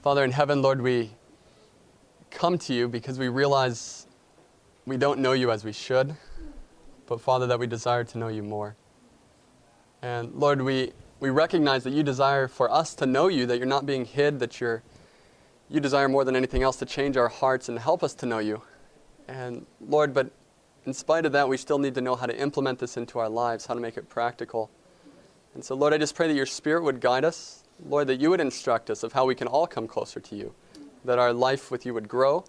Father in heaven, Lord, we come to you because we realize we don't know you as we should, but Father, that we desire to know you more. And Lord, we, we recognize that you desire for us to know you, that you're not being hid, that you're, you desire more than anything else to change our hearts and help us to know you. And Lord, but in spite of that, we still need to know how to implement this into our lives, how to make it practical. And so, Lord, I just pray that your Spirit would guide us. Lord, that you would instruct us of how we can all come closer to you, that our life with you would grow,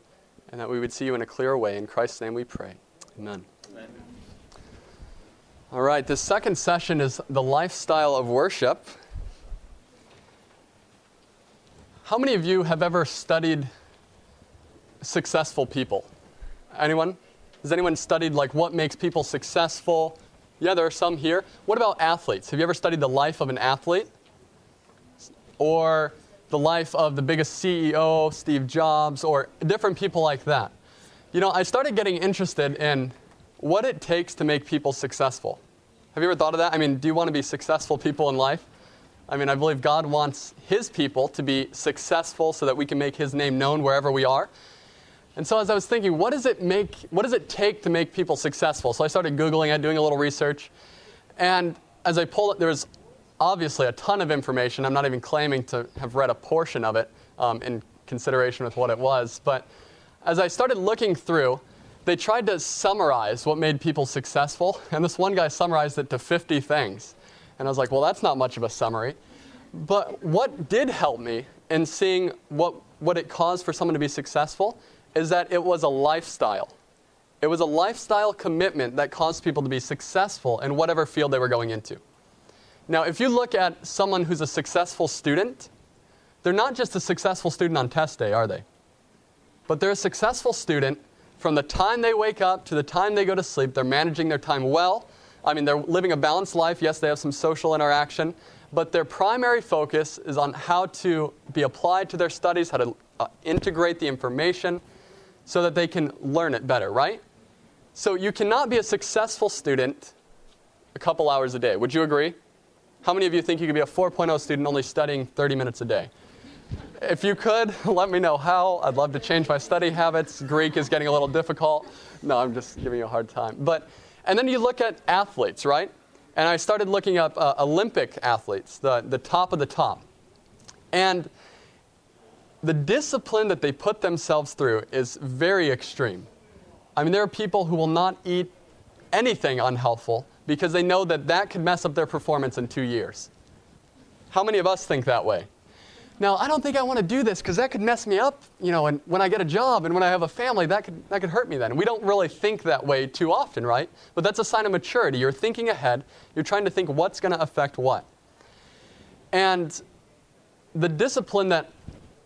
and that we would see you in a clear way. In Christ's name we pray. Amen. Amen. All right, this second session is the lifestyle of worship. How many of you have ever studied successful people? Anyone? Has anyone studied like what makes people successful? Yeah, there are some here. What about athletes? Have you ever studied the life of an athlete? Or the life of the biggest CEO, Steve Jobs, or different people like that? You know, I started getting interested in what it takes to make people successful. Have you ever thought of that? I mean, do you want to be successful people in life? I mean, I believe God wants His people to be successful so that we can make His name known wherever we are. And so as I was thinking, what does it make, what does it take to make people successful? So I started Googling it, doing a little research. And as I pulled it, there was obviously a ton of information. I'm not even claiming to have read a portion of it um, in consideration with what it was. But as I started looking through, they tried to summarize what made people successful. And this one guy summarized it to 50 things. And I was like, well, that's not much of a summary. But what did help me in seeing what, what it caused for someone to be successful is that it was a lifestyle. It was a lifestyle commitment that caused people to be successful in whatever field they were going into. Now, if you look at someone who's a successful student, they're not just a successful student on test day, are they? But they're a successful student from the time they wake up to the time they go to sleep. They're managing their time well. I mean, they're living a balanced life. Yes, they have some social interaction, but their primary focus is on how to be applied to their studies, how to uh, integrate the information, so that they can learn it better, right? So you cannot be a successful student a couple hours a day. Would you agree? How many of you think you could be a 4.0 student only studying 30 minutes a day? If you could, let me know how. I'd love to change my study habits. Greek is getting a little difficult. No, I'm just giving you a hard time. But and then you look at athletes, right? And I started looking up uh, Olympic athletes, the, the top of the top. And the discipline that they put themselves through is very extreme. I mean, there are people who will not eat anything unhealthful because they know that that could mess up their performance in two years. How many of us think that way? Now, I don't think I want to do this because that could mess me up, you know, and when I get a job and when I have a family, that could, that could hurt me then. We don't really think that way too often, right? But that's a sign of maturity. You're thinking ahead, you're trying to think what's going to affect what. And the discipline that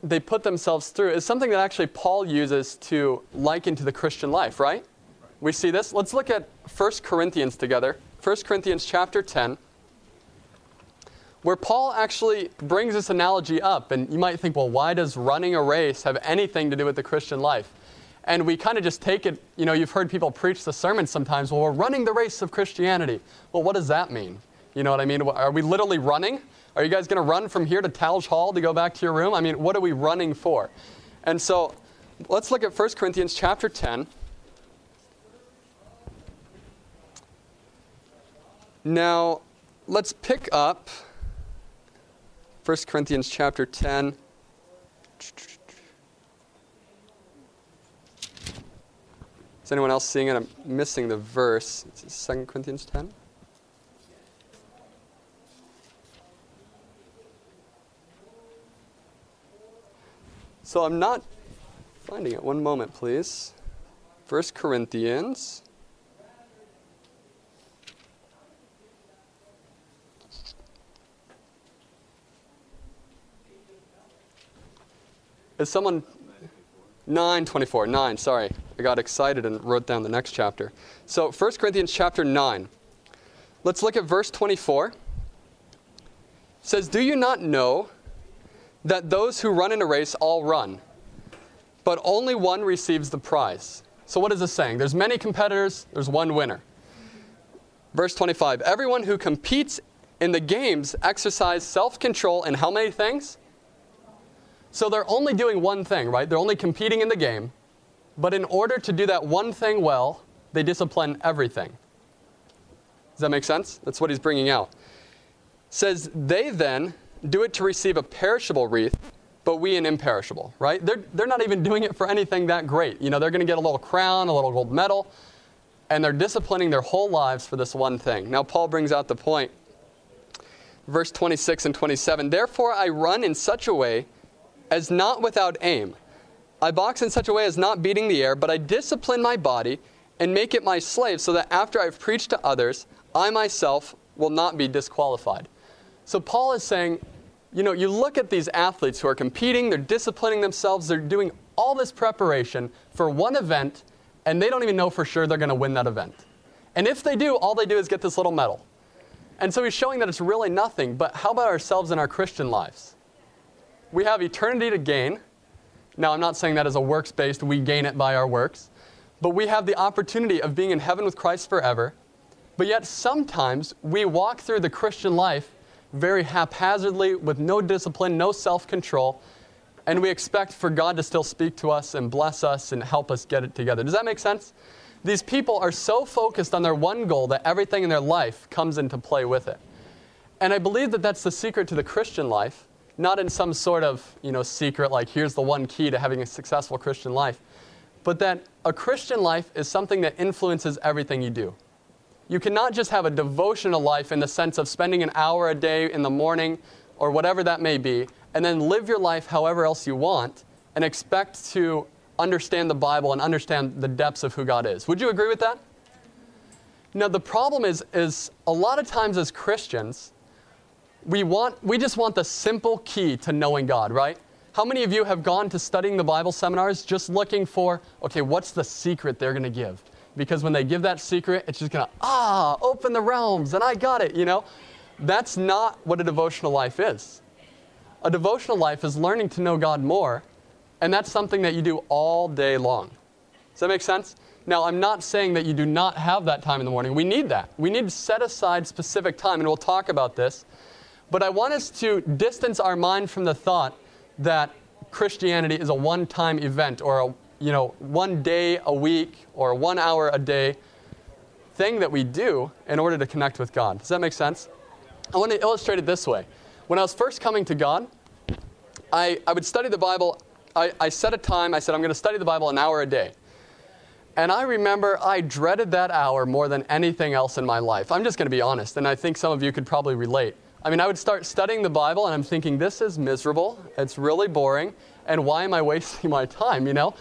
they put themselves through is something that actually Paul uses to liken to the Christian life, right? We see this. Let's look at 1 Corinthians together. 1 Corinthians chapter 10, where Paul actually brings this analogy up. And you might think, well, why does running a race have anything to do with the Christian life? And we kind of just take it, you know, you've heard people preach the sermon sometimes, well, we're running the race of Christianity. Well, what does that mean? You know what I mean? Are we literally running? Are you guys going to run from here to Talge Hall to go back to your room? I mean, what are we running for? And so let's look at 1 Corinthians chapter 10. Now, let's pick up 1 Corinthians chapter 10. Is anyone else seeing it? I'm missing the verse. It's 2 Corinthians 10. So I'm not finding it. One moment, please. First Corinthians. Is someone 924 9 sorry i got excited and wrote down the next chapter so 1 corinthians chapter 9 let's look at verse 24 it says do you not know that those who run in a race all run, but only one receives the prize. So, what is this saying? There's many competitors, there's one winner. Verse 25 Everyone who competes in the games exercise self control in how many things? So they're only doing one thing, right? They're only competing in the game. But in order to do that one thing well, they discipline everything. Does that make sense? That's what he's bringing out. says, They then do it to receive a perishable wreath, but we an imperishable, right? They're, they're not even doing it for anything that great. You know, they're going to get a little crown, a little gold medal, and they're disciplining their whole lives for this one thing. Now, Paul brings out the point. Verse 26 and 27 Therefore, I run in such a way as not without aim. I box in such a way as not beating the air, but I discipline my body and make it my slave, so that after I've preached to others, I myself will not be disqualified. So Paul is saying, you know, you look at these athletes who are competing, they're disciplining themselves, they're doing all this preparation for one event, and they don't even know for sure they're going to win that event. And if they do, all they do is get this little medal. And so he's showing that it's really nothing, but how about ourselves in our Christian lives? We have eternity to gain. Now, I'm not saying that as a works based, we gain it by our works, but we have the opportunity of being in heaven with Christ forever. But yet, sometimes we walk through the Christian life very haphazardly with no discipline, no self control, and we expect for God to still speak to us and bless us and help us get it together. Does that make sense? These people are so focused on their one goal that everything in their life comes into play with it. And I believe that that's the secret to the Christian life, not in some sort of, you know, secret like here's the one key to having a successful Christian life, but that a Christian life is something that influences everything you do. You cannot just have a devotional life in the sense of spending an hour a day in the morning or whatever that may be, and then live your life however else you want and expect to understand the Bible and understand the depths of who God is. Would you agree with that? Now the problem is is a lot of times as Christians, we want we just want the simple key to knowing God, right? How many of you have gone to studying the Bible seminars just looking for, okay, what's the secret they're going to give? because when they give that secret, it's just going to, ah, open the realms, and I got it, you know? That's not what a devotional life is. A devotional life is learning to know God more, and that's something that you do all day long. Does that make sense? Now, I'm not saying that you do not have that time in the morning. We need that. We need to set aside specific time, and we'll talk about this. But I want us to distance our mind from the thought that Christianity is a one time event or a you know, one day a week or one hour a day thing that we do in order to connect with God. Does that make sense? I want to illustrate it this way. When I was first coming to God, I, I would study the Bible. I, I set a time, I said, I'm going to study the Bible an hour a day. And I remember I dreaded that hour more than anything else in my life. I'm just going to be honest, and I think some of you could probably relate. I mean, I would start studying the Bible, and I'm thinking, this is miserable. It's really boring. And why am I wasting my time, you know?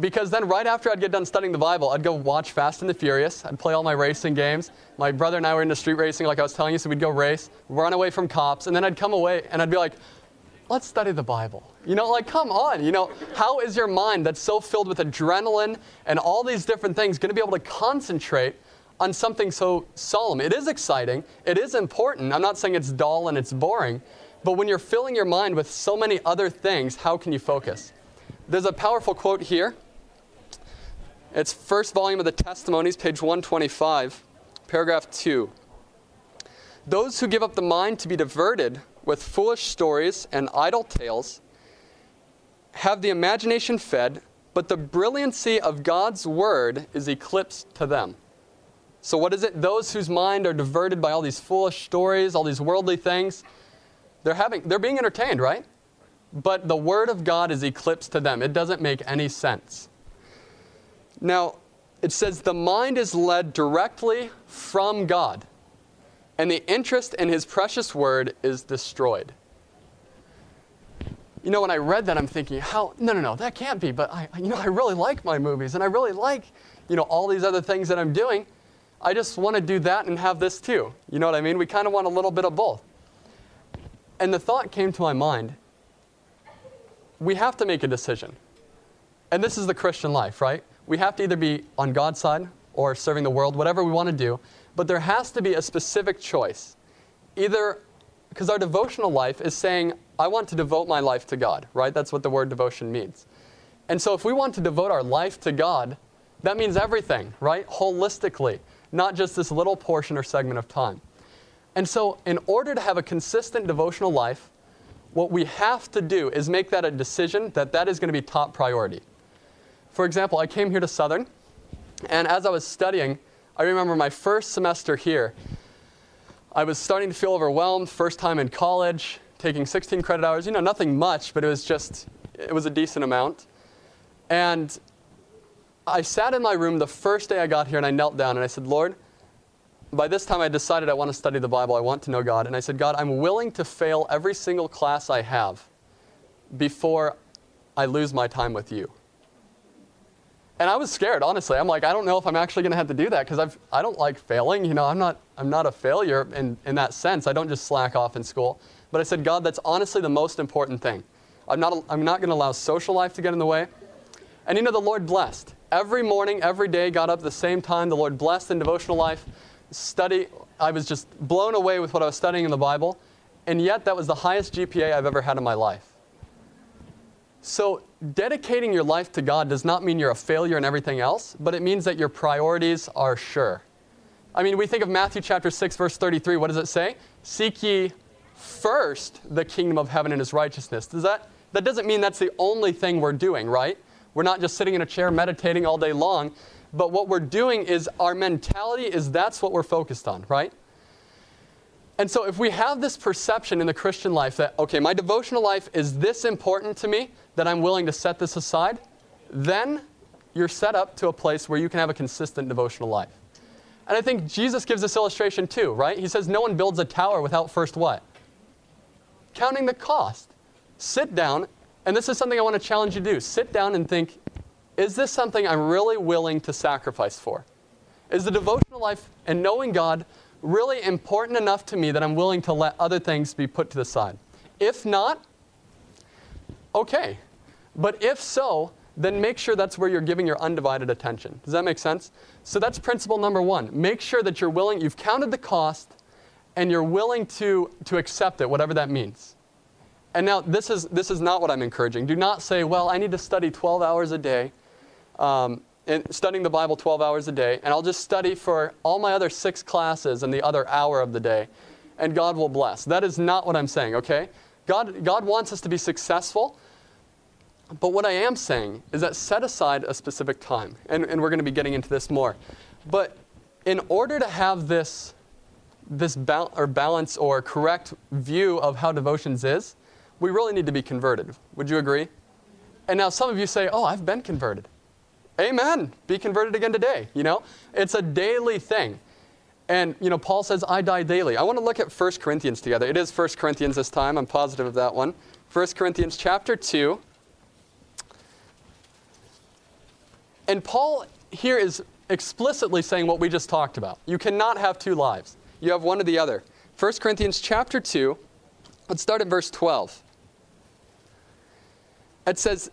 because then right after I'd get done studying the Bible, I'd go watch Fast and the Furious. I'd play all my racing games. My brother and I were into street racing, like I was telling you, so we'd go race, run away from cops, and then I'd come away and I'd be like, let's study the Bible. You know, like, come on. You know, how is your mind that's so filled with adrenaline and all these different things going to be able to concentrate on something so solemn? It is exciting, it is important. I'm not saying it's dull and it's boring, but when you're filling your mind with so many other things, how can you focus? There's a powerful quote here it's first volume of the Testimonies, page 125, paragraph 2. Those who give up the mind to be diverted with foolish stories and idle tales have the imagination fed, but the brilliancy of God's word is eclipsed to them. So, what is it? Those whose mind are diverted by all these foolish stories, all these worldly things, they're, having, they're being entertained, right? But the word of God is eclipsed to them. It doesn't make any sense. Now, it says the mind is led directly from God, and the interest in his precious word is destroyed. You know, when I read that, I'm thinking, how? No, no, no, that can't be. But I, you know, I really like my movies, and I really like, you know, all these other things that I'm doing. I just want to do that and have this too. You know what I mean? We kind of want a little bit of both. And the thought came to my mind we have to make a decision. And this is the Christian life, right? we have to either be on God's side or serving the world, whatever we want to do, but there has to be a specific choice. Either because our devotional life is saying, I want to devote my life to God, right? That's what the word devotion means. And so if we want to devote our life to God, that means everything, right? Holistically, not just this little portion or segment of time. And so, in order to have a consistent devotional life, what we have to do is make that a decision that that is going to be top priority. For example, I came here to Southern, and as I was studying, I remember my first semester here. I was starting to feel overwhelmed, first time in college, taking 16 credit hours. You know, nothing much, but it was just, it was a decent amount. And I sat in my room the first day I got here and I knelt down and I said, Lord, by this time I decided I want to study the Bible, I want to know God. And I said, God, I'm willing to fail every single class I have before I lose my time with you. And I was scared, honestly. I'm like, I don't know if I'm actually going to have to do that because I don't like failing. You know, I'm not, I'm not a failure in, in that sense. I don't just slack off in school. But I said, God, that's honestly the most important thing. I'm not, I'm not going to allow social life to get in the way. And you know, the Lord blessed. Every morning, every day, got up at the same time. The Lord blessed in devotional life. Study, I was just blown away with what I was studying in the Bible. And yet, that was the highest GPA I've ever had in my life. So, dedicating your life to God does not mean you're a failure in everything else, but it means that your priorities are sure. I mean, we think of Matthew chapter 6, verse 33. What does it say? Seek ye first the kingdom of heaven and his righteousness. Does that, that doesn't mean that's the only thing we're doing, right? We're not just sitting in a chair meditating all day long, but what we're doing is our mentality is that's what we're focused on, right? And so if we have this perception in the Christian life that, okay, my devotional life is this important to me, that I'm willing to set this aside, then you're set up to a place where you can have a consistent devotional life. And I think Jesus gives this illustration too, right? He says, No one builds a tower without first what? Counting the cost. Sit down, and this is something I want to challenge you to do. Sit down and think, is this something I'm really willing to sacrifice for? Is the devotional life and knowing God really important enough to me that I'm willing to let other things be put to the side? If not, okay, but if so, then make sure that's where you're giving your undivided attention. Does that make sense? So that's principle number one. Make sure that you're willing, you've counted the cost, and you're willing to, to accept it, whatever that means. And now, this is, this is not what I'm encouraging. Do not say, well, I need to study 12 hours a day, um, studying the Bible 12 hours a day, and I'll just study for all my other six classes and the other hour of the day, and God will bless. That is not what I'm saying, okay? God, God wants us to be successful, but what I am saying is that set aside a specific time, and, and we're going to be getting into this more. But in order to have this, this ba- or balance or correct view of how devotions is, we really need to be converted. Would you agree? And now some of you say, oh, I've been converted. Amen. Be converted again today. You know, it's a daily thing. And, you know, Paul says, I die daily. I want to look at 1 Corinthians together. It is 1 Corinthians this time. I'm positive of that one. 1 Corinthians chapter 2. And Paul here is explicitly saying what we just talked about. You cannot have two lives. You have one or the other. 1 Corinthians chapter 2, let's start at verse 12. It says,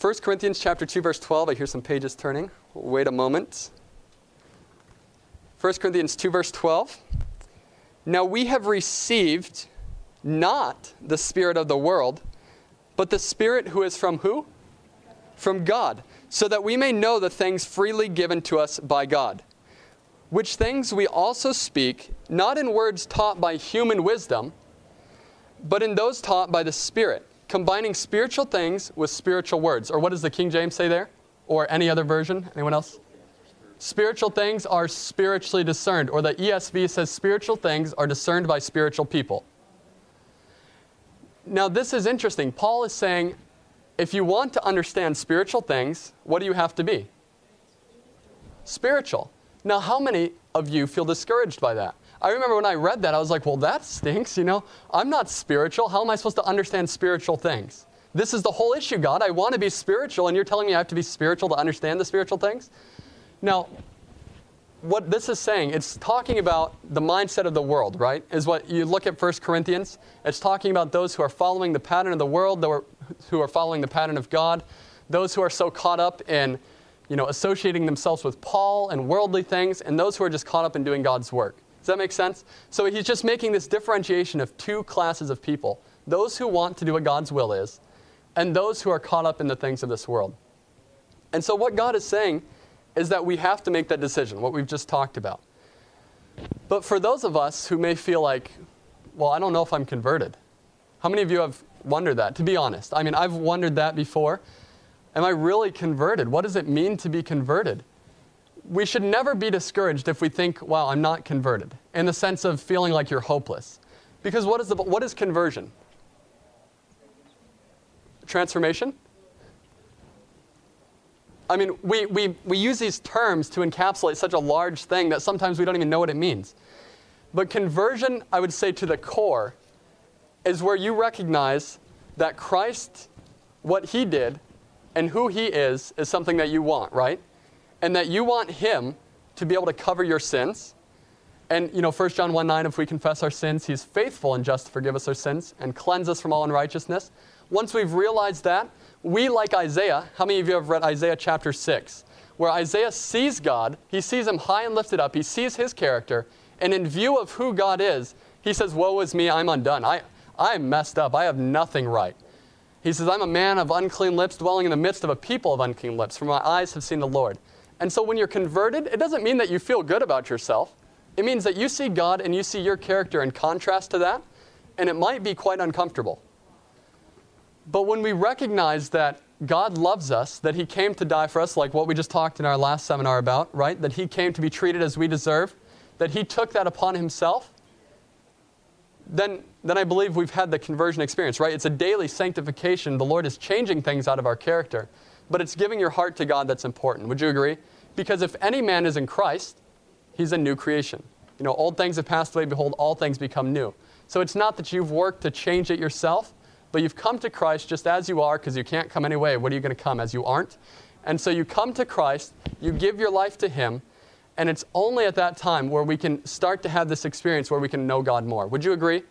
1 Corinthians chapter 2, verse 12. I hear some pages turning. Wait a moment. 1 Corinthians 2, verse 12. Now we have received not the Spirit of the world, but the Spirit who is from who? From God so that we may know the things freely given to us by God. Which things we also speak, not in words taught by human wisdom, but in those taught by the Spirit, combining spiritual things with spiritual words. Or what does the King James say there? Or any other version? Anyone else? Spiritual things are spiritually discerned. Or the ESV says spiritual things are discerned by spiritual people. Now, this is interesting. Paul is saying if you want to understand spiritual things, what do you have to be? Spiritual. Now, how many of you feel discouraged by that? I remember when I read that, I was like, well, that stinks, you know? I'm not spiritual. How am I supposed to understand spiritual things? This is the whole issue, God. I want to be spiritual, and you're telling me I have to be spiritual to understand the spiritual things? Now, what this is saying, it's talking about the mindset of the world, right? Is what you look at 1 Corinthians. It's talking about those who are following the pattern of the world, who are following the pattern of God, those who are so caught up in, you know, associating themselves with Paul and worldly things, and those who are just caught up in doing God's work. Does that make sense? So he's just making this differentiation of two classes of people those who want to do what God's will is, and those who are caught up in the things of this world. And so what God is saying is that we have to make that decision, what we've just talked about. But for those of us who may feel like, well, I don't know if I'm converted, How many of you have wondered that, to be honest? I mean, I've wondered that before. Am I really converted? What does it mean to be converted? We should never be discouraged if we think, wow, I'm not converted, in the sense of feeling like you're hopeless. Because what is, the, what is conversion? Transformation? I mean, we, we, we use these terms to encapsulate such a large thing that sometimes we don't even know what it means. But conversion, I would say to the core, is where you recognize that Christ, what he did, and who he is, is something that you want, right? And that you want him to be able to cover your sins. And, you know, 1 John 1 9, if we confess our sins, he's faithful and just to forgive us our sins and cleanse us from all unrighteousness. Once we've realized that, we, like Isaiah, how many of you have read Isaiah chapter 6? Where Isaiah sees God, he sees him high and lifted up, he sees his character, and in view of who God is, he says, Woe is me, I'm undone. I, I'm messed up. I have nothing right. He says, I'm a man of unclean lips, dwelling in the midst of a people of unclean lips, for my eyes have seen the Lord. And so when you're converted, it doesn't mean that you feel good about yourself. It means that you see God and you see your character in contrast to that, and it might be quite uncomfortable. But when we recognize that God loves us, that He came to die for us, like what we just talked in our last seminar about, right? That He came to be treated as we deserve, that He took that upon Himself, then, then I believe we've had the conversion experience, right? It's a daily sanctification. The Lord is changing things out of our character, but it's giving your heart to God that's important. Would you agree? Because if any man is in Christ, he's a new creation. You know, old things have passed away, behold, all things become new. So it's not that you've worked to change it yourself, but you've come to Christ just as you are because you can't come anyway. What are you going to come as you aren't? And so you come to Christ, you give your life to Him, and it's only at that time where we can start to have this experience where we can know God more. Would you agree?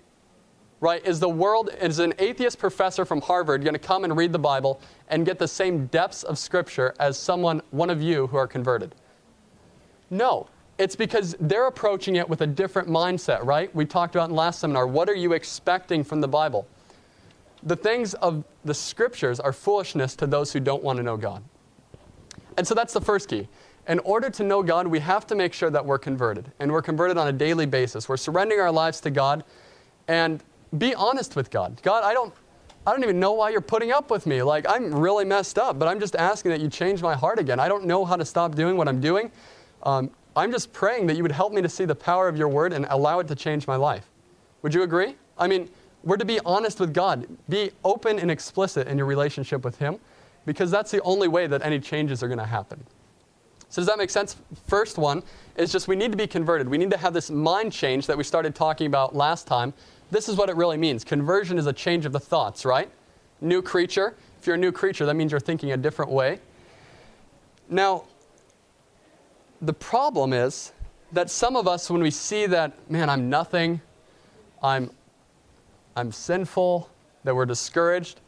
Right? Is the world, is an atheist professor from Harvard going to come and read the Bible and get the same depths of Scripture as someone, one of you, who are converted? No. It's because they're approaching it with a different mindset, right? We talked about in last seminar. What are you expecting from the Bible? The things of the Scriptures are foolishness to those who don't want to know God. And so that's the first key in order to know God, we have to make sure that we're converted. And we're converted on a daily basis. We're surrendering our lives to God and be honest with God. God, I don't, I don't even know why you're putting up with me. Like, I'm really messed up, but I'm just asking that you change my heart again. I don't know how to stop doing what I'm doing. Um, I'm just praying that you would help me to see the power of your word and allow it to change my life. Would you agree? I mean, we're to be honest with God, be open and explicit in your relationship with Him, because that's the only way that any changes are going to happen. So, does that make sense? First one is just we need to be converted. We need to have this mind change that we started talking about last time. This is what it really means. Conversion is a change of the thoughts, right? New creature. If you're a new creature, that means you're thinking a different way. Now, the problem is that some of us, when we see that, man, I'm nothing, I'm, I'm sinful, that we're discouraged,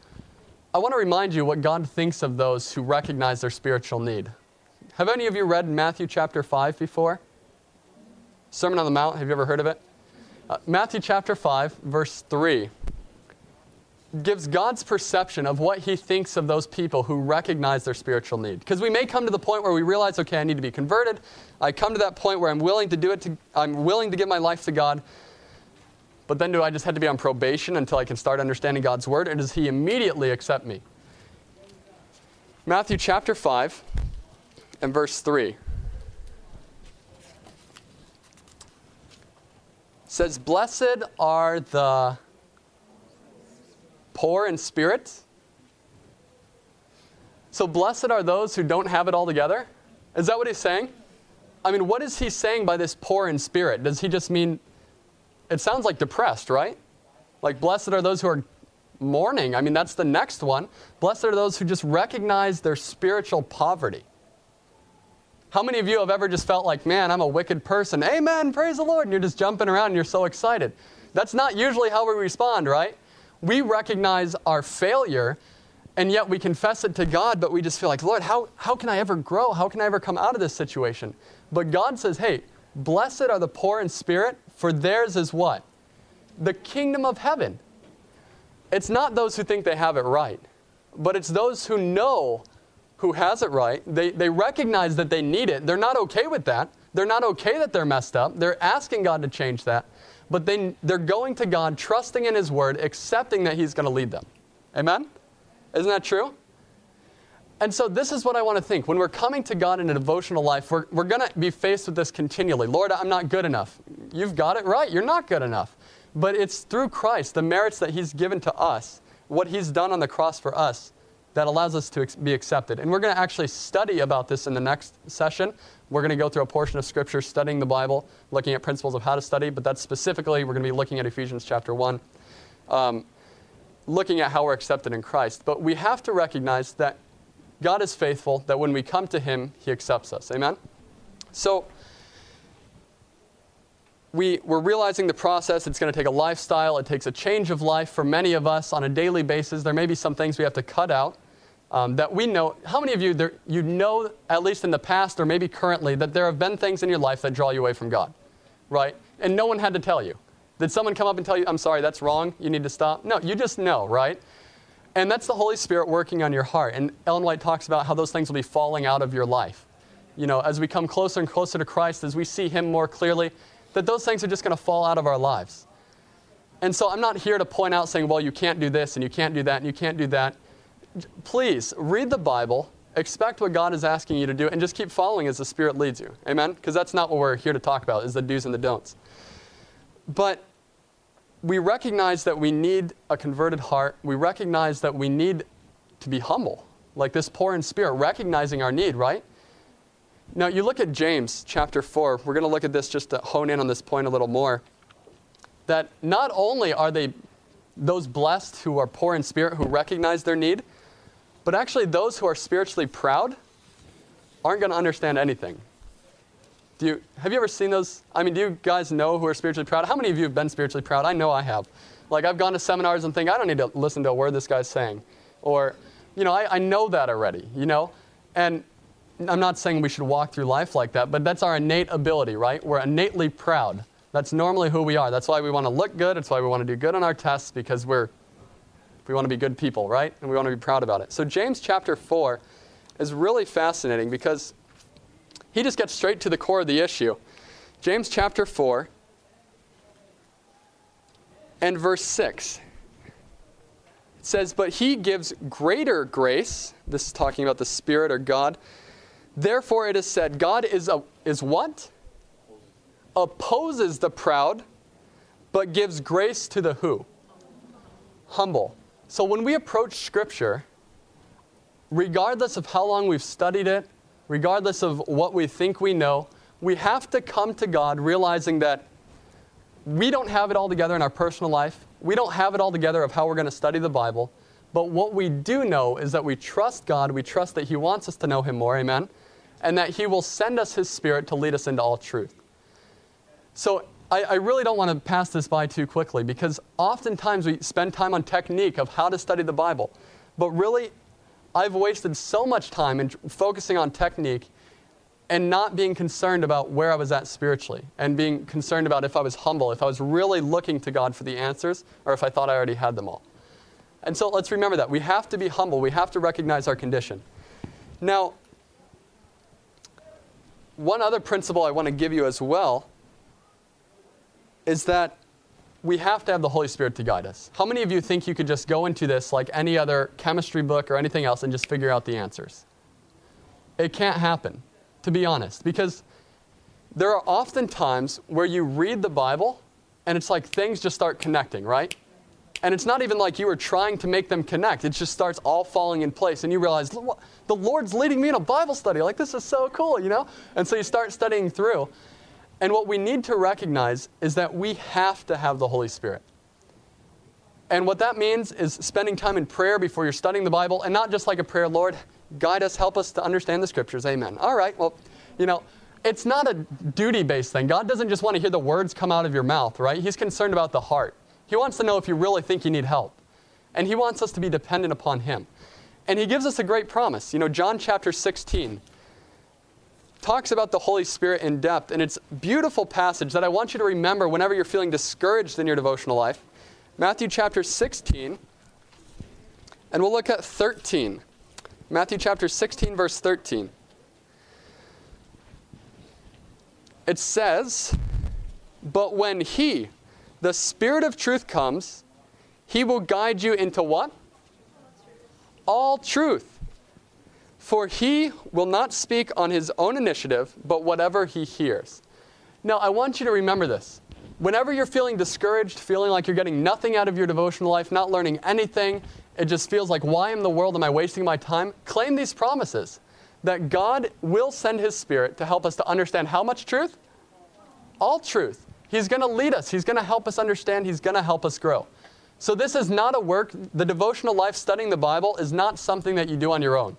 I want to remind you what God thinks of those who recognize their spiritual need. Have any of you read Matthew chapter 5 before? Sermon on the Mount, have you ever heard of it? Uh, Matthew chapter 5, verse 3 gives God's perception of what he thinks of those people who recognize their spiritual need. Because we may come to the point where we realize, okay, I need to be converted. I come to that point where I'm willing to do it, to, I'm willing to give my life to God. But then do I just have to be on probation until I can start understanding God's word? Or does he immediately accept me? Matthew chapter 5, and verse 3. Says, Blessed are the poor in spirit. So, blessed are those who don't have it all together? Is that what he's saying? I mean, what is he saying by this poor in spirit? Does he just mean, it sounds like depressed, right? Like, blessed are those who are mourning. I mean, that's the next one. Blessed are those who just recognize their spiritual poverty. How many of you have ever just felt like, man, I'm a wicked person? Amen, praise the Lord. And you're just jumping around and you're so excited. That's not usually how we respond, right? We recognize our failure and yet we confess it to God, but we just feel like, Lord, how, how can I ever grow? How can I ever come out of this situation? But God says, hey, blessed are the poor in spirit, for theirs is what? The kingdom of heaven. It's not those who think they have it right, but it's those who know who has it right. They, they recognize that they need it. They're not okay with that. They're not okay that they're messed up. They're asking God to change that. but they, they're going to God, trusting in His Word, accepting that He's going to lead them. Amen? Isn't that true? And so, this is what I want to think. When we're coming to God in a devotional life, we're, we're going to be faced with this continually. Lord, I'm not good enough. You've got it right. You're not good enough. But it's through Christ, the merits that He's given to us, what He's done on the cross for us, that allows us to be accepted. And we're going to actually study about this in the next session. We're going to go through a portion of Scripture studying the Bible, looking at principles of how to study, but that's specifically, we're going to be looking at Ephesians chapter 1, um, looking at how we're accepted in Christ. But we have to recognize that God is faithful, that when we come to Him, He accepts us. Amen? So, we, we're realizing the process. It's going to take a lifestyle. It takes a change of life for many of us on a daily basis. There may be some things we have to cut out um, that we know. How many of you, there, you know, at least in the past or maybe currently, that there have been things in your life that draw you away from God, right? And no one had to tell you. Did someone come up and tell you, I'm sorry, that's wrong, you need to stop? No, you just know, right? And that's the Holy Spirit working on your heart. And Ellen White talks about how those things will be falling out of your life. You know, as we come closer and closer to Christ, as we see Him more clearly, that those things are just going to fall out of our lives. And so I'm not here to point out saying, well, you can't do this and you can't do that and you can't do that please read the Bible, expect what God is asking you to do, and just keep following as the Spirit leads you. Amen? Because that's not what we're here to talk about, is the do's and the don'ts. But we recognize that we need a converted heart. We recognize that we need to be humble, like this poor in spirit, recognizing our need, right? Now, you look at James chapter 4. We're going to look at this just to hone in on this point a little more. That not only are they those blessed who are poor in spirit, who recognize their need, but actually, those who are spiritually proud aren't going to understand anything. Do you, have you ever seen those? I mean, do you guys know who are spiritually proud? How many of you have been spiritually proud? I know I have. Like, I've gone to seminars and think, I don't need to listen to a word this guy's saying. Or, you know, I, I know that already, you know? And I'm not saying we should walk through life like that, but that's our innate ability, right? We're innately proud. That's normally who we are. That's why we want to look good. That's why we want to do good on our tests because we're we want to be good people, right? And we want to be proud about it. So, James chapter 4 is really fascinating because he just gets straight to the core of the issue. James chapter 4 and verse 6. It says, But he gives greater grace. This is talking about the Spirit or God. Therefore, it is said, God is, a, is what? Opposes the proud, but gives grace to the who? Humble. So when we approach Scripture, regardless of how long we've studied it, regardless of what we think we know, we have to come to God realizing that we don't have it all together in our personal life. We don't have it all together of how we're going to study the Bible. But what we do know is that we trust God. We trust that He wants us to know Him more. Amen. And that He will send us His Spirit to lead us into all truth. So I, I, really don't want to pass this by too quickly because oftentimes we spend time on technique of how to study the Bible. But really, I've wasted so much time in focusing on technique and not being concerned about where I was at spiritually and being concerned about if I was humble, if I was really looking to God for the answers, or if I thought I already had them all. And so let's remember that. We have to be humble, we have to recognize our condition. Now, one other principle I want to give you as well is that we have to have the Holy Spirit to guide us. How many of you think you could just go into this like any other chemistry book or anything else and just figure out the answers? It can't happen, to be honest, because there are often times where you read the Bible and it's like things just start connecting, right? And it's not even like you were trying to make them connect. It just starts all falling in place. And you realize, the Lord's leading me in a Bible study. Like, this is so cool, you know? And so you start studying through. And what we need to recognize is that we have to have the Holy Spirit. And what that means is spending time in prayer before you're studying the Bible, and not just like a prayer, Lord, guide us, help us to understand the scriptures. Amen. All right, well, you know, it's not a duty based thing. God doesn't just want to hear the words come out of your mouth, right? He's concerned about the heart. He wants to know if you really think you need help. And He wants us to be dependent upon Him. And He gives us a great promise. You know, John chapter 16 talks about the Holy Spirit in depth, and it's a beautiful passage that I want you to remember whenever you're feeling discouraged in your devotional life. Matthew chapter 16, and we'll look at 13. Matthew chapter 16, verse 13. It says, But when He, the Spirit of truth comes, he will guide you into what? All truth. For he will not speak on his own initiative, but whatever he hears. Now, I want you to remember this. Whenever you're feeling discouraged, feeling like you're getting nothing out of your devotional life, not learning anything, it just feels like, why in the world am I wasting my time? Claim these promises that God will send his Spirit to help us to understand how much truth? All truth. He's going to lead us, He's going to help us understand, He's going to help us grow. So, this is not a work, the devotional life studying the Bible is not something that you do on your own.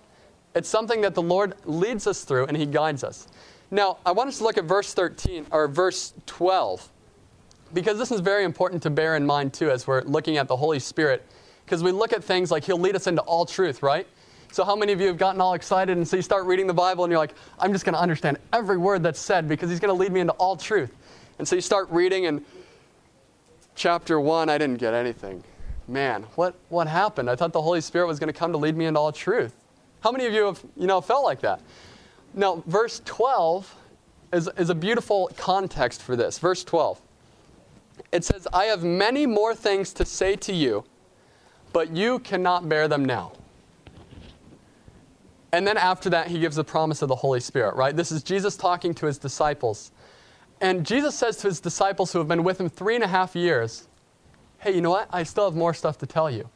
It's something that the Lord leads us through and He guides us. Now, I want us to look at verse 13 or verse 12 because this is very important to bear in mind too as we're looking at the Holy Spirit. Because we look at things like He'll lead us into all truth, right? So, how many of you have gotten all excited and so you start reading the Bible and you're like, I'm just going to understand every word that's said because He's going to lead me into all truth? And so you start reading, and chapter one, I didn't get anything. Man, what, what happened? I thought the Holy Spirit was going to come to lead me into all truth. How many of you have you know, felt like that? Now, verse 12 is, is a beautiful context for this. Verse 12. It says, I have many more things to say to you, but you cannot bear them now. And then after that, he gives the promise of the Holy Spirit, right? This is Jesus talking to his disciples. And Jesus says to his disciples who have been with him three and a half years, Hey, you know what? I still have more stuff to tell you.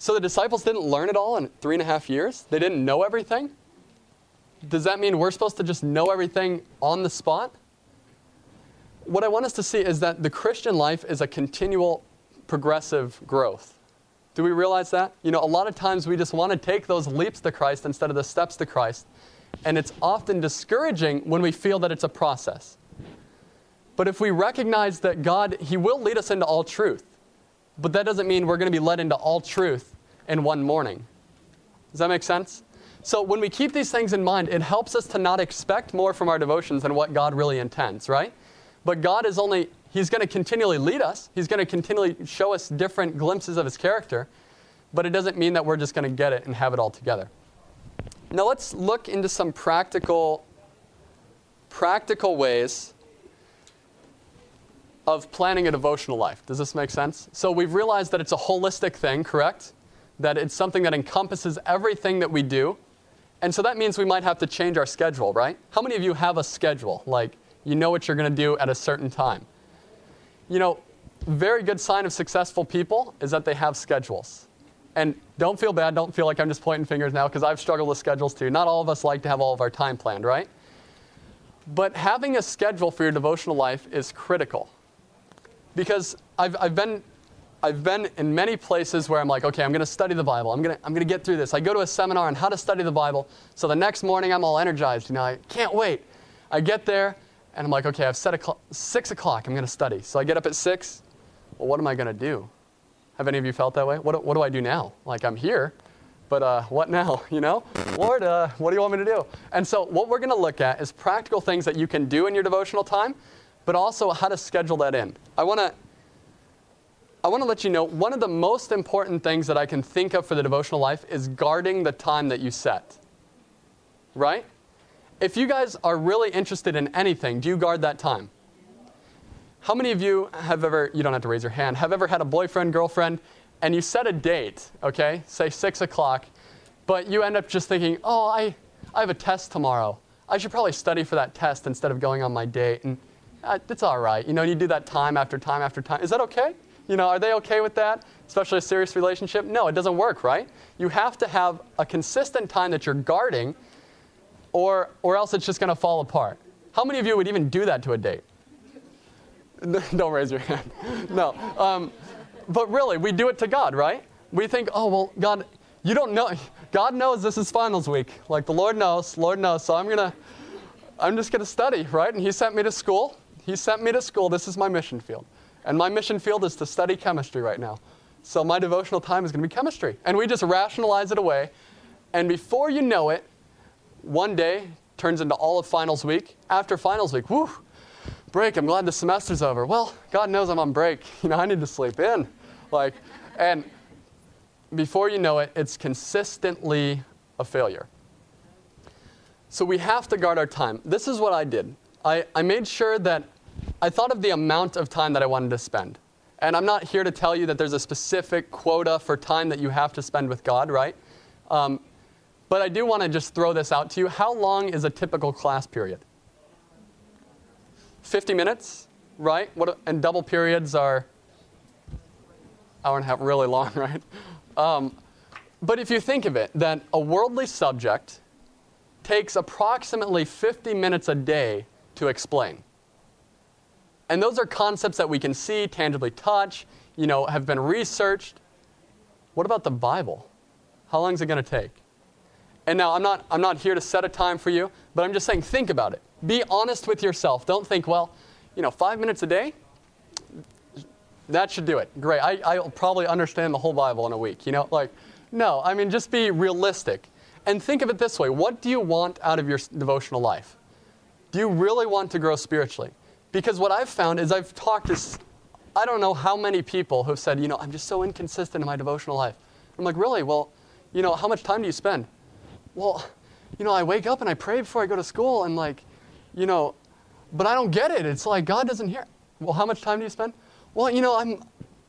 So the disciples didn't learn it all in three and a half years? They didn't know everything? Does that mean we're supposed to just know everything on the spot? What I want us to see is that the Christian life is a continual progressive growth. Do we realize that? You know, a lot of times we just want to take those leaps to Christ instead of the steps to Christ. And it's often discouraging when we feel that it's a process. But if we recognize that God, He will lead us into all truth, but that doesn't mean we're going to be led into all truth in one morning. Does that make sense? So when we keep these things in mind, it helps us to not expect more from our devotions than what God really intends, right? But God is only, He's going to continually lead us, He's going to continually show us different glimpses of His character, but it doesn't mean that we're just going to get it and have it all together. Now let's look into some practical, practical ways of planning a devotional life. Does this make sense? So we've realized that it's a holistic thing, correct? That it's something that encompasses everything that we do. And so that means we might have to change our schedule, right? How many of you have a schedule? Like, you know what you're going to do at a certain time. You know, very good sign of successful people is that they have schedules. And don't feel bad, don't feel like I'm just pointing fingers now because I've struggled with schedules too. Not all of us like to have all of our time planned, right? But having a schedule for your devotional life is critical. Because I've, I've, been, I've been in many places where I'm like, okay, I'm going to study the Bible. I'm going to I'm going to get through this. I go to a seminar on how to study the Bible. So the next morning I'm all energized. You know, I can't wait. I get there and I'm like, okay, I've set a 6 o'clock. I'm going to study. So I get up at 6. Well, what am I going to do? Have any of you felt that way? What, what do I do now? Like, I'm here, but uh, what now? You know? Lord, uh, what do you want me to do? And so, what we're going to look at is practical things that you can do in your devotional time, but also how to schedule that in. I want to. I want to let you know one of the most important things that I can think of for the devotional life is guarding the time that you set. Right? If you guys are really interested in anything, do you guard that time? How many of you have ever, you don't have to raise your hand, have ever had a boyfriend, girlfriend, and you set a date, okay, say 6 o'clock, but you end up just thinking, oh, I, I have a test tomorrow. I should probably study for that test instead of going on my date. And it's all right. You know, you do that time after time after time. Is that okay? You know, are they okay with that? Especially a serious relationship? No, it doesn't work, right? You have to have a consistent time that you're guarding, or, or else it's just going to fall apart. How many of you would even do that to a date? Don't raise your hand. No. Um, but really, we do it to God, right? We think, oh, well, God, you don't know. God knows this is finals week. Like the Lord knows, Lord knows. So I'm going to, I'm just going to study, right? And He sent me to school. He sent me to school. This is my mission field. And my mission field is to study chemistry right now. So my devotional time is going to be chemistry. And we just rationalize it away. And before you know it, one day turns into all of finals week. After finals week, whoo, break. I'm glad the semester's over. Well, God knows I'm on break. You know, I need to sleep in. Like, and before you know it, it's consistently a failure. So we have to guard our time. This is what I did. I, I made sure that I thought of the amount of time that I wanted to spend. And I'm not here to tell you that there's a specific quota for time that you have to spend with God, right? Um, but I do want to just throw this out to you. How long is a typical class period? 50 minutes, right? What, and double periods are hour and a half, really long, right? Um, but if you think of it, that a worldly subject takes approximately 50 minutes a day to explain. And those are concepts that we can see, tangibly touch, you know, have been researched. What about the Bible? How long is it going to take? And now I'm not, I'm not here to set a time for you, but I'm just saying think about it. Be honest with yourself. Don't think, well, you know, five minutes a day, that should do it. Great. I, I'll probably understand the whole Bible in a week. You know, like, no, I mean, just be realistic. And think of it this way what do you want out of your devotional life? Do you really want to grow spiritually? Because what I've found is I've talked to, I don't know how many people who've said, you know, I'm just so inconsistent in my devotional life. I'm like, really? Well, you know, how much time do you spend? Well, you know, I wake up and I pray before I go to school and like, you know, but I don't get it. It's like God doesn't hear. Well, how much time do you spend? Well, you know, I'm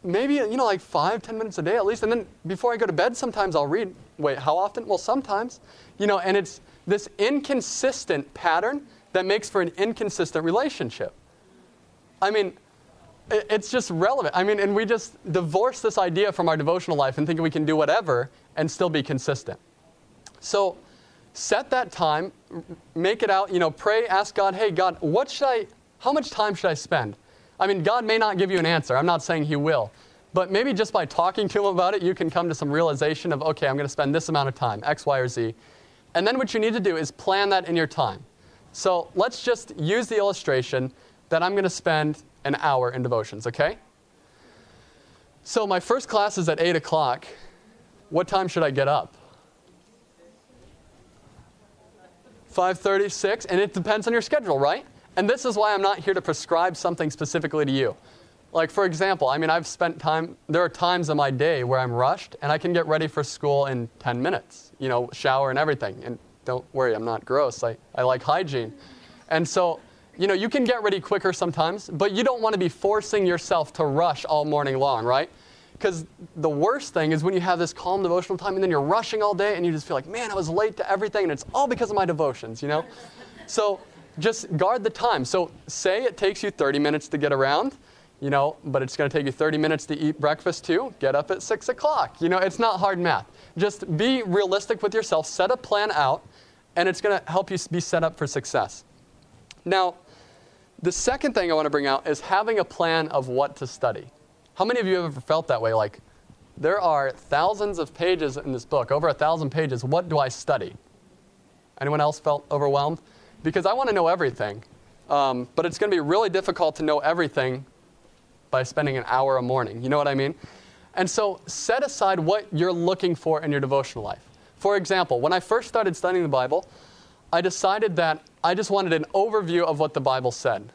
maybe, you know, like five, ten minutes a day at least. And then before I go to bed, sometimes I'll read. Wait, how often? Well, sometimes. You know, and it's this inconsistent pattern that makes for an inconsistent relationship. I mean, it's just relevant. I mean, and we just divorce this idea from our devotional life and think we can do whatever and still be consistent. So set that time, make it out, you know, pray, ask God, hey, God, what should I, how much time should I spend? I mean, God may not give you an answer. I'm not saying He will. But maybe just by talking to Him about it, you can come to some realization of, okay, I'm going to spend this amount of time, X, Y, or Z. And then what you need to do is plan that in your time. So let's just use the illustration that I'm going to spend an hour in devotions, okay? So my first class is at 8 o'clock. What time should I get up? 5:36 and it depends on your schedule, right? And this is why I'm not here to prescribe something specifically to you. Like for example, I mean I've spent time there are times in my day where I'm rushed and I can get ready for school in 10 minutes. You know, shower and everything. And don't worry, I'm not gross. I, I like hygiene. And so, you know, you can get ready quicker sometimes, but you don't want to be forcing yourself to rush all morning long, right? Because the worst thing is when you have this calm devotional time and then you're rushing all day and you just feel like, man, I was late to everything and it's all because of my devotions, you know? So just guard the time. So say it takes you 30 minutes to get around, you know, but it's going to take you 30 minutes to eat breakfast too. Get up at 6 o'clock. You know, it's not hard math. Just be realistic with yourself, set a plan out, and it's going to help you be set up for success. Now, the second thing I want to bring out is having a plan of what to study. How many of you have ever felt that way? Like, there are thousands of pages in this book, over a thousand pages. What do I study? Anyone else felt overwhelmed? Because I want to know everything. Um, but it's going to be really difficult to know everything by spending an hour a morning. You know what I mean? And so set aside what you're looking for in your devotional life. For example, when I first started studying the Bible, I decided that I just wanted an overview of what the Bible said.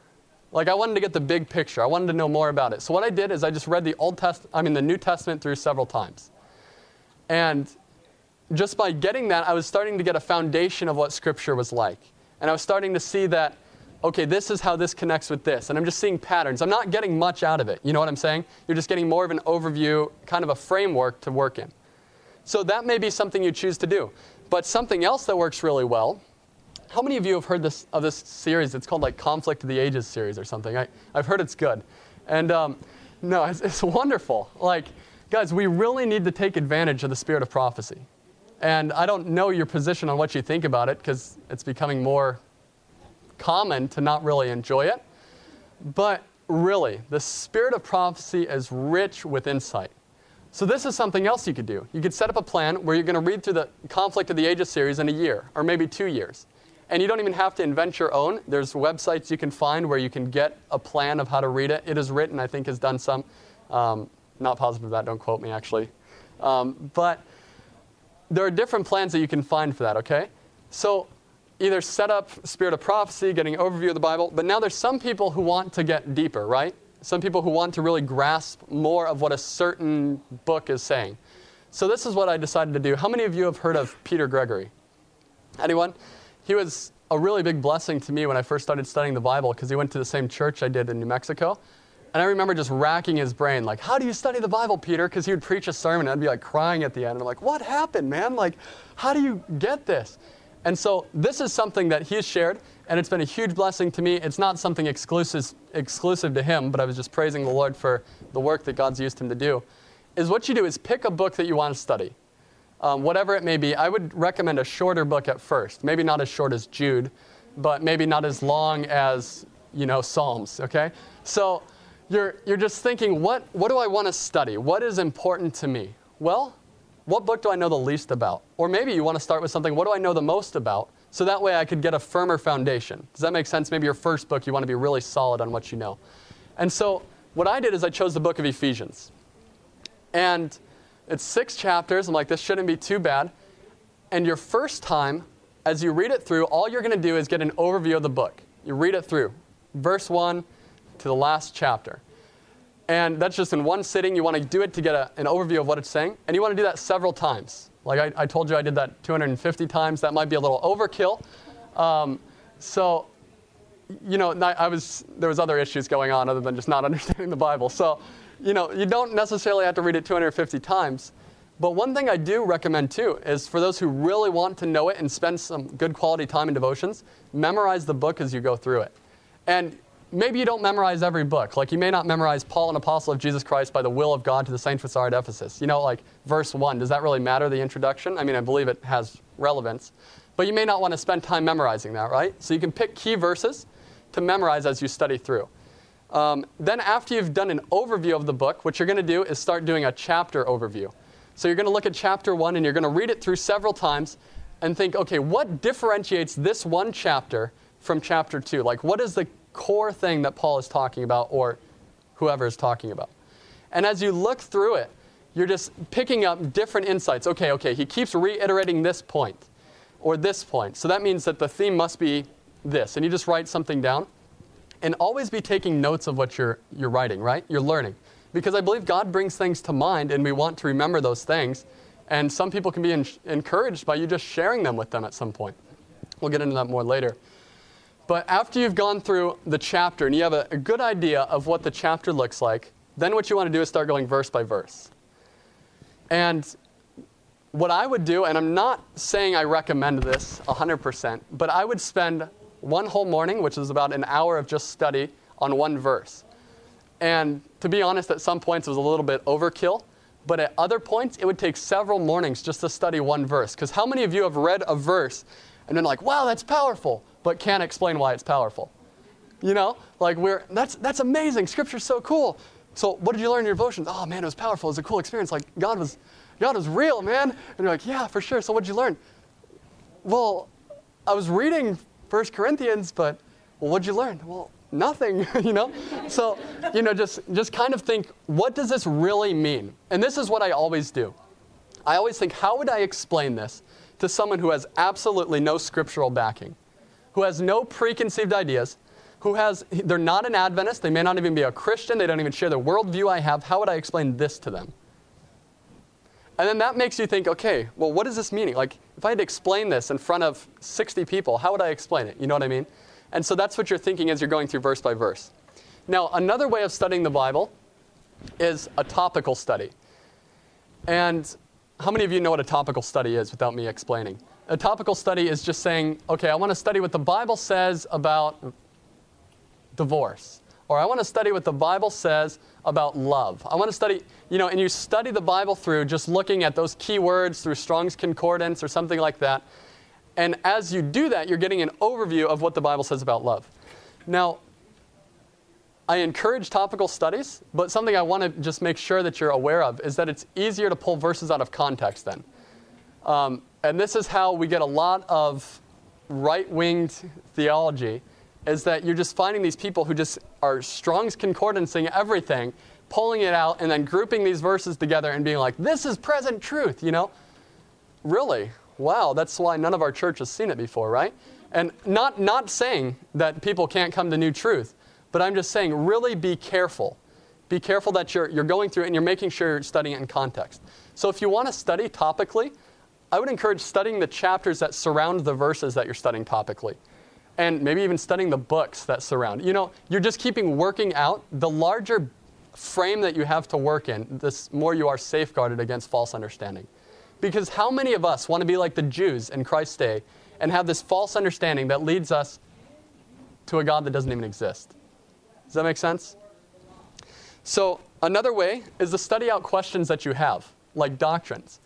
Like I wanted to get the big picture. I wanted to know more about it. So what I did is I just read the Old Test I mean the New Testament through several times. And just by getting that, I was starting to get a foundation of what scripture was like. And I was starting to see that okay, this is how this connects with this. And I'm just seeing patterns. I'm not getting much out of it. You know what I'm saying? You're just getting more of an overview, kind of a framework to work in. So that may be something you choose to do. But something else that works really well how many of you have heard this, of this series? It's called like Conflict of the Ages series or something. I, I've heard it's good. And um, no, it's, it's wonderful. Like, guys, we really need to take advantage of the spirit of prophecy. And I don't know your position on what you think about it because it's becoming more common to not really enjoy it. But really, the spirit of prophecy is rich with insight. So, this is something else you could do. You could set up a plan where you're going to read through the Conflict of the Ages series in a year, or maybe two years. And you don't even have to invent your own. There's websites you can find where you can get a plan of how to read it. It is written, I think, has done some. Um, not positive that, don't quote me actually. Um, but there are different plans that you can find for that, okay? So either set up spirit of prophecy, getting an overview of the Bible, but now there's some people who want to get deeper, right? Some people who want to really grasp more of what a certain book is saying. So this is what I decided to do. How many of you have heard of Peter Gregory? Anyone? He was a really big blessing to me when I first started studying the Bible because he went to the same church I did in New Mexico. And I remember just racking his brain, like, how do you study the Bible, Peter? Because he would preach a sermon and I'd be like crying at the end. And I'm like, what happened, man? Like, how do you get this? And so this is something that he's shared, and it's been a huge blessing to me. It's not something exclusive, exclusive to him, but I was just praising the Lord for the work that God's used him to do. Is what you do is pick a book that you want to study. Um, whatever it may be, I would recommend a shorter book at first. Maybe not as short as Jude, but maybe not as long as, you know, Psalms, okay? So you're, you're just thinking, what, what do I want to study? What is important to me? Well, what book do I know the least about? Or maybe you want to start with something, what do I know the most about? So that way I could get a firmer foundation. Does that make sense? Maybe your first book, you want to be really solid on what you know. And so what I did is I chose the book of Ephesians. And it's six chapters. I'm like, this shouldn't be too bad. And your first time, as you read it through, all you're going to do is get an overview of the book. You read it through, verse 1 to the last chapter. And that's just in one sitting. You want to do it to get a, an overview of what it's saying. And you want to do that several times. Like I, I told you, I did that 250 times. That might be a little overkill. Um, so, you know, I was, there was other issues going on other than just not understanding the Bible. So, you know, you don't necessarily have to read it 250 times. But one thing I do recommend too is for those who really want to know it and spend some good quality time in devotions, memorize the book as you go through it. And maybe you don't memorize every book. Like you may not memorize Paul, an apostle of Jesus Christ, by the will of God to the saints which are at Ephesus. You know, like verse 1. Does that really matter, the introduction? I mean, I believe it has relevance. But you may not want to spend time memorizing that, right? So you can pick key verses to memorize as you study through. Um, then, after you've done an overview of the book, what you're going to do is start doing a chapter overview. So you're going to look at chapter 1 and you're going to read it through several times and think, okay, what differentiates this one chapter from chapter 2? Like, what is the core thing that Paul is talking about or whoever is talking about. And as you look through it, you're just picking up different insights. Okay, okay, he keeps reiterating this point or this point. So that means that the theme must be this. And you just write something down. And always be taking notes of what you're, you're writing, right? You're learning. Because I believe God brings things to mind and we want to remember those things. And some people can be encouraged by you just sharing them with them at some point. We'll get into that more later. But after you've gone through the chapter and you have a, a, good idea of what the chapter looks like, then what you want to do is start going verse by verse. And what I would do, and I'm not saying I recommend this 100%, but I would spend one whole morning, which is about an hour of just study, on one verse. And to be honest, at some points it was a little bit overkill, but at other points it would take several mornings just to study one verse. Because how many of you have read a verse and been like, wow, that's powerful? but can't explain why it's powerful. You know, like we're that's that's amazing. Scripture's so cool. So what did you learn in your devotions? Oh man, it was powerful. It was a cool experience. Like God was God was real, man. And you're like, yeah, for sure. So what did you learn? Well, I was reading First Corinthians, but well, what'd you learn? Well, nothing, you know? So, you know, just just kind of think, what does this really mean? And this is what I always do. I always think, how would I explain this to someone who has absolutely no scriptural backing? who has no preconceived ideas, who has, they're not an Adventist, they may not even be a Christian, they don't even share the worldview I have. How would I explain this to them? And then that makes you think, okay, well, what is this meaning? Like, if I had to explain this in front of 60 people, how would I explain it? You know what I mean? And so that's what you're thinking as you're going through verse by verse. Now, another way of studying the Bible is a topical study. And how many of you know what a topical study is without me explaining? a topical study is just saying, okay, I want to study what the Bible says about divorce. Or I want to study what the Bible says about love. I want to study, you know, and you study the Bible through just looking at those key words through Strong's Concordance or something like that. And as you do that, you're getting an overview of what the Bible says about love. Now, I encourage topical studies, but something I want to just make sure that you're aware of is that it's easier to pull verses out of context then. Um, and this is how we get a lot of right winged theology is that you're just finding these people who just are Strong's concordancing everything, pulling it out, and then grouping these verses together and being like, this is present truth, you know? Really? Wow, that's why none of our church has seen it before, right? And not, not saying that people can't come to new truth, but I'm just saying, really be careful. Be careful that you're, you're going through it and you're making sure you're studying it in context. So if you want to study topically, I would encourage studying the chapters that surround the verses that you're studying topically. And maybe even studying the books that surround. You know, you're just keeping working out. The larger frame that you have to work in, the more you are safeguarded against false understanding. Because how many of us want to be like the Jews in Christ's day and have this false understanding that leads us to a God that doesn't even exist? Does that make sense? So, another way is to study out questions that you have, like doctrines.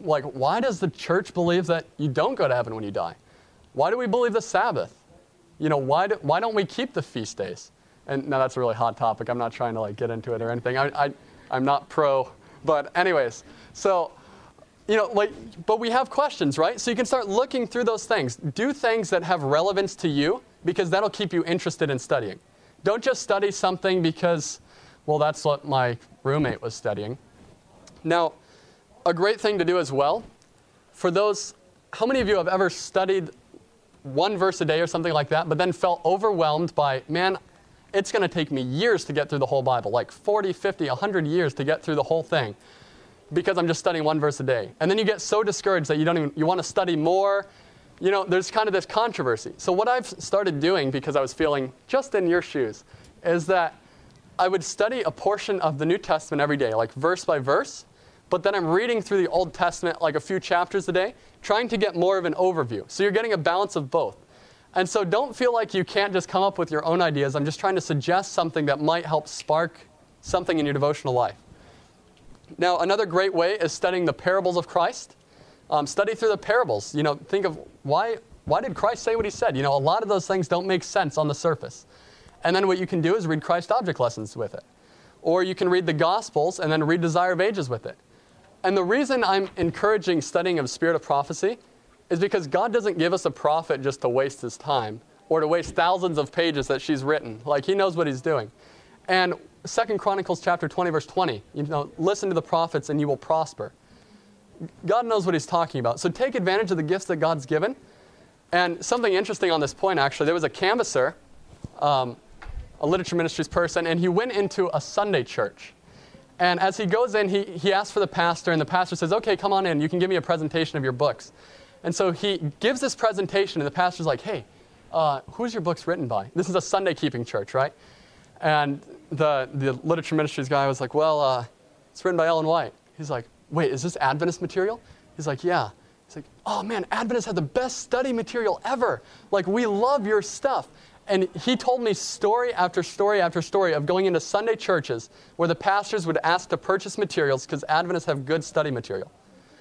Like, why does the church believe that you don't go to heaven when you die? Why do we believe the Sabbath? You know, why, do, why don't we keep the feast days? And now that's a really hot topic. I'm not trying to like get into it or anything. I, I, I'm not pro. But anyways, so, you know, like, but we have questions, right? So you can start looking through those things. Do things that have relevance to you because that'll keep you interested in studying. Don't just study something because, well, that's what my roommate was studying. Now, a great thing to do as well, for those, how many of you have ever studied one verse a day or something like that, but then felt overwhelmed by, man, it's going to take me years to get through the whole Bible, like 40, 50, 100 years to get through the whole thing because I'm just studying one verse a day. And then you get so discouraged that you don't even you want to study more. You know, there's kind of this controversy. So what I've started doing because I was feeling just in your shoes is that I would study a portion of the New Testament every day, like verse by verse, but then I'm reading through the Old Testament like a few chapters a day, trying to get more of an overview. So you're getting a balance of both. And so don't feel like you can't just come up with your own ideas. I'm just trying to suggest something that might help spark something in your devotional life. Now, another great way is studying the parables of Christ. Um, study through the parables. You know, think of why, why did Christ say what he said? You know, a lot of those things don't make sense on the surface. And then what you can do is read Christ object lessons with it. Or you can read the Gospels and then read Desire of Ages with it. And the reason I'm encouraging studying of Spirit of Prophecy is because God doesn't give us a prophet just to waste his time or to waste thousands of pages that she's written. Like he knows what he's doing. And Second Chronicles chapter 20 verse 20, you know, listen to the prophets and you will prosper. God knows what he's talking about. So take advantage of the gifts that God's given. And something interesting on this point actually, there was a canvasser, um, a literature ministries person, and he went into a Sunday church. And as he goes in, he, he asks for the pastor, and the pastor says, Okay, come on in. You can give me a presentation of your books. And so he gives this presentation, and the pastor's like, hey, uh, who's your books written by? This is a Sunday keeping church, right? And the, the literature ministries guy was like, well, uh, it's written by Ellen White. He's like, wait, is this Adventist material? He's like, yeah. He's like, oh man, Adventists have the best study material ever. Like, we love your stuff. And he told me story after story after story of going into Sunday churches where the pastors would ask to purchase materials because Adventists have good study material.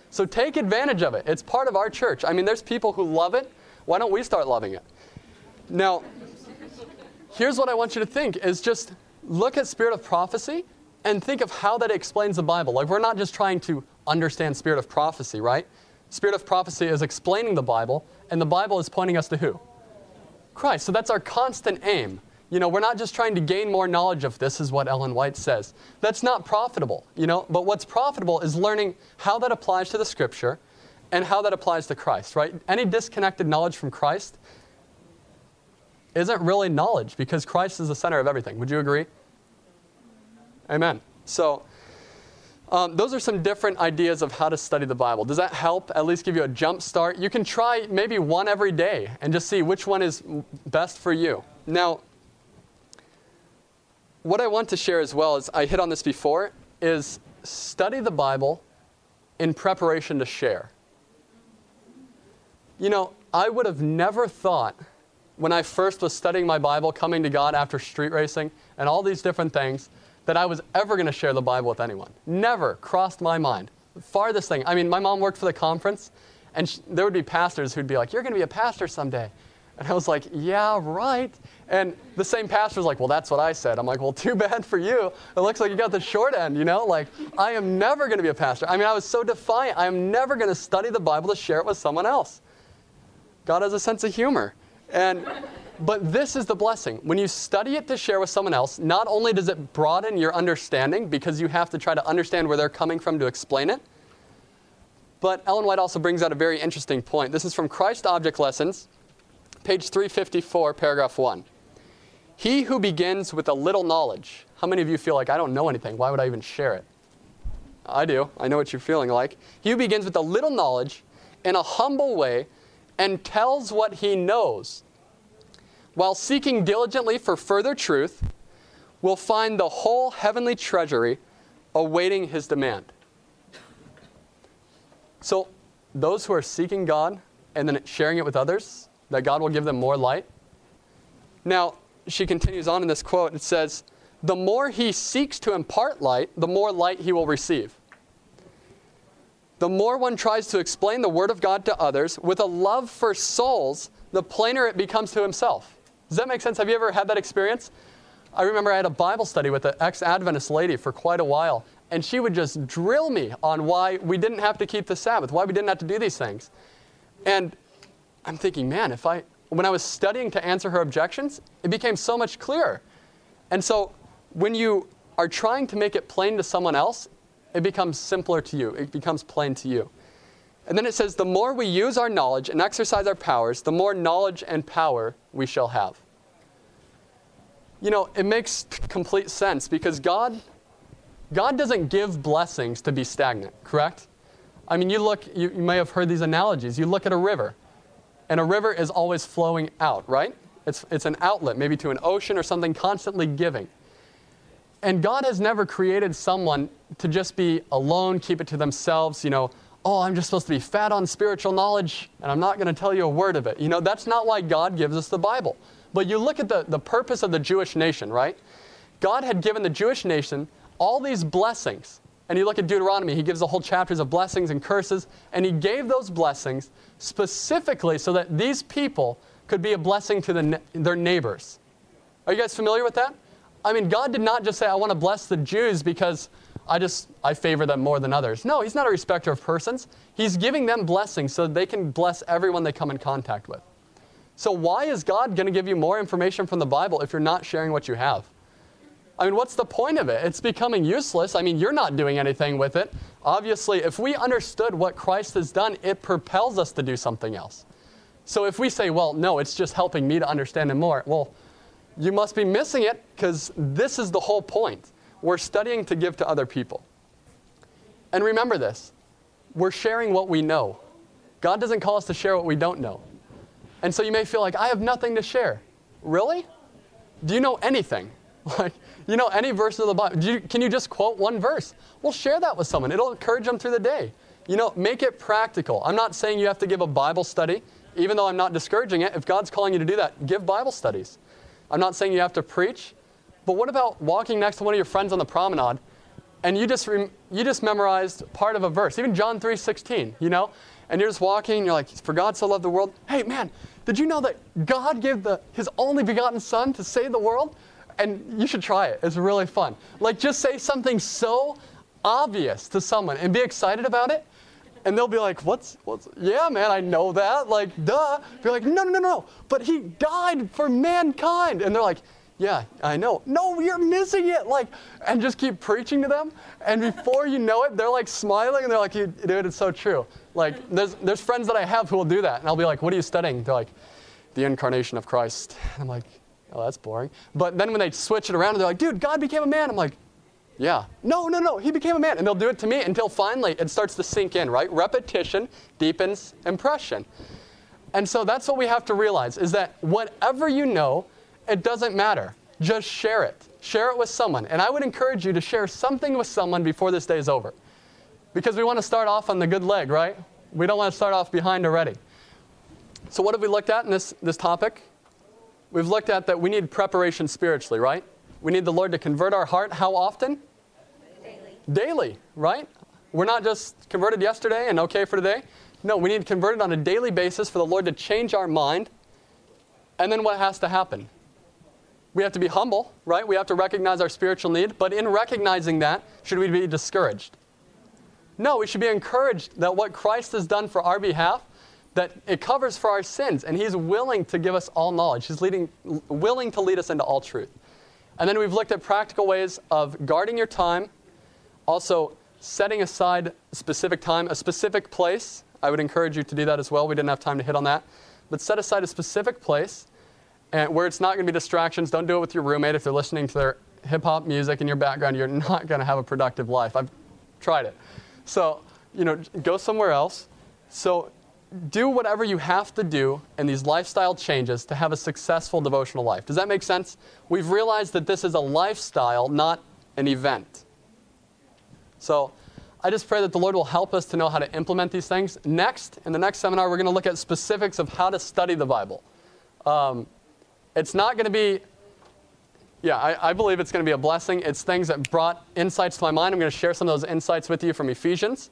So take advantage of it. It's part of our church. I mean, there's people who love it. Why don't we start loving it? Now, here's what I want you to think is just look at spirit of prophecy and think of how that explains the Bible. Like we're not just trying to understand spirit of prophecy, right? Spirit of prophecy is explaining the Bible, and the Bible is pointing us to who? Christ. So that's our constant aim. You know, we're not just trying to gain more knowledge of this, is what Ellen White says. That's not profitable, you know, but what's profitable is learning how that applies to the scripture and how that applies to Christ, right? Any disconnected knowledge from Christ isn't really knowledge because Christ is the center of everything. Would you agree? Amen. So, um, those are some different ideas of how to study the Bible. Does that help? At least give you a jump start? You can try maybe one every day and just see which one is best for you. Now, what I want to share as well is I hit on this before is study the Bible in preparation to share. You know, I would have never thought when I first was studying my Bible, coming to God after street racing and all these different things, that I was ever going to share the Bible with anyone. Never crossed my mind. Farthest thing. I mean, my mom worked for the conference, and she, there would be pastors who'd be like, You're going to be a pastor someday. And I was like, yeah, right. And the same pastor was like, well, that's what I said. I'm like, well, too bad for you. It looks like you got the short end, you know? Like, I am never going to be a pastor. I mean, I was so defiant. I am never going to study the Bible to share it with someone else. God has a sense of humor. And but this is the blessing. When you study it to share with someone else, not only does it broaden your understanding because you have to try to understand where they're coming from to explain it, but Ellen White also brings out a very interesting point. This is from Christ Object Lessons, page 354, paragraph 1. He who begins with a little knowledge. How many of you feel like, I don't know anything? Why would I even share it? I do. I know what you're feeling like. He who begins with a little knowledge in a humble way and tells what he knows while seeking diligently for further truth, will find the whole heavenly treasury awaiting his demand. So, those who are seeking God and then sharing it with others, that God will give them more light. Now, she continues on in this quote. It says, The more he seeks to impart light, the more light he will receive. The more one tries to explain the Word of God to others with a love for souls, the plainer it becomes to himself. Does that make sense? Have you ever had that experience? I remember I had a Bible study with an ex Adventist lady for quite a while, and she would just drill me on why we didn't have to keep the Sabbath, why we didn't have to do these things. And I'm thinking, man, if I, when I was studying to answer her objections, it became so much clearer. And so when you are trying to make it plain to someone else, it becomes simpler to you, it becomes plain to you. And then it says, the more we use our knowledge and exercise our powers, the more knowledge and power we shall have. You know, it makes complete sense because God, God doesn't give blessings to be stagnant, correct? I mean, you look, you, you may have heard these analogies. You look at a river, and a river is always flowing out, right? It's, it's an outlet, maybe to an ocean or something constantly giving. And God has never created someone to just be alone, keep it to themselves, you know, oh, I'm just supposed to be fat on spiritual knowledge and I'm not going to tell you a word of it. You know, that's not why God gives us the Bible. But you look at the, the purpose of the Jewish nation, right? God had given the Jewish nation all these blessings. And you look at Deuteronomy, he gives the whole chapters of blessings and curses. And he gave those blessings specifically so that these people could be a blessing to the, their neighbors. Are you guys familiar with that? I mean, God did not just say, I want to bless the Jews because I just I favor them more than others. No, he's not a respecter of persons. He's giving them blessings so they can bless everyone they come in contact with. So why is God going to give you more information from the Bible if you're not sharing what you have? I mean, what's the point of it? It's becoming useless. I mean, you're not doing anything with it. Obviously, if we understood what Christ has done, it propels us to do something else. So if we say, well, no, it's just helping me to understand Him more, well, you must be missing it because this is the whole point. We're studying to give to other people. And remember this we're sharing what we know. God doesn't call us to share what we don't know. And so you may feel like, I have nothing to share. Really? Do you know anything? Like, you know any verse of the Bible? You, can you just quote one verse? Well, share that with someone. It'll encourage them through the day. You know, make it practical. I'm not saying you have to give a Bible study, even though I'm not discouraging it. If God's calling you to do that, give Bible studies. I'm not saying you have to preach, but what about walking next to one of your friends on the promenade and you just, you just memorized part of a verse, even John 3.16, you know? And you're just walking, and you're like, for God so loved the world. Hey, man, did you know that God gave the, his only begotten son to save the world? And you should try it. It's really fun. Like, just say something so obvious to someone and be excited about it. And they'll be like, what's, what's, yeah, man, I know that. Like, duh. Be like, no, no, no, no. But he died for mankind. And they're like, yeah, I know. No, you're missing it. Like, and just keep preaching to them. And before you know it, they're like smiling and they're like, dude, it's so true. Like, there's, there's friends that I have who will do that. And I'll be like, what are you studying? They're like, the incarnation of Christ. And I'm like, oh, that's boring. But then when they switch it around and they're like, dude, God became a man. I'm like, yeah. No, no, no. He became a man. And they'll do it to me until finally it starts to sink in, right? Repetition deepens impression. And so that's what we have to realize is that whatever you know, it doesn't matter. Just share it. Share it with someone. And I would encourage you to share something with someone before this day is over. Because we want to start off on the good leg, right? We don't want to start off behind already. So, what have we looked at in this, this topic? We've looked at that we need preparation spiritually, right? We need the Lord to convert our heart. How often? Daily. Daily, right? We're not just converted yesterday and okay for today. No, we need converted on a daily basis for the Lord to change our mind. And then what has to happen? We have to be humble, right? We have to recognize our spiritual need. But in recognizing that, should we be discouraged? No, we should be encouraged that what Christ has done for our behalf, that it covers for our sins, and He's willing to give us all knowledge. He's leading, willing to lead us into all truth. And then we've looked at practical ways of guarding your time, also setting aside specific time, a specific place. I would encourage you to do that as well. We didn't have time to hit on that. But set aside a specific place and where it's not going to be distractions. Don't do it with your roommate if they're listening to their hip hop music in your background. You're not going to have a productive life. I've tried it. So, you know, go somewhere else. So, do whatever you have to do in these lifestyle changes to have a successful devotional life. Does that make sense? We've realized that this is a lifestyle, not an event. So I just pray that the Lord will help us to know how to implement these things. Next, in the next seminar, we're going to look at specifics of how to study the Bible. Um, it's not going to be, yeah, I, I believe it's going to be a blessing. It's things that brought insights to my mind. I'm going to share some of those insights with you from Ephesians.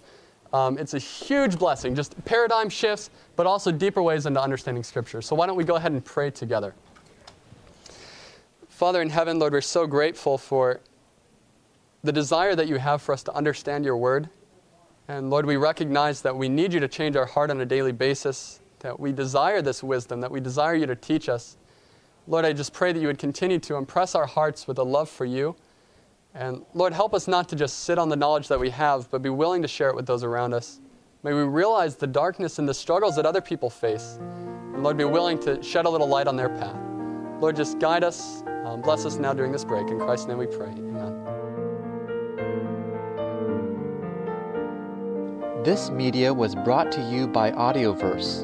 Um, it's a huge blessing, just paradigm shifts, but also deeper ways into understanding Scripture. So why don't we go ahead and pray together? Father in heaven, Lord, we're so grateful for the desire that you have for us to understand your word. And Lord, we recognize that we need you to change our heart on a daily basis, that we desire this wisdom, that we desire you to teach us. Lord, I just pray that you would continue to impress our hearts with a love for you. And Lord, help us not to just sit on the knowledge that we have, but be willing to share it with those around us. May we realize the darkness and the struggles that other people face. And Lord, be willing to shed a little light on their path. Lord, just guide us. Um, bless us now during this break. In Christ's name we pray. Amen. This media was brought to you by Audioverse,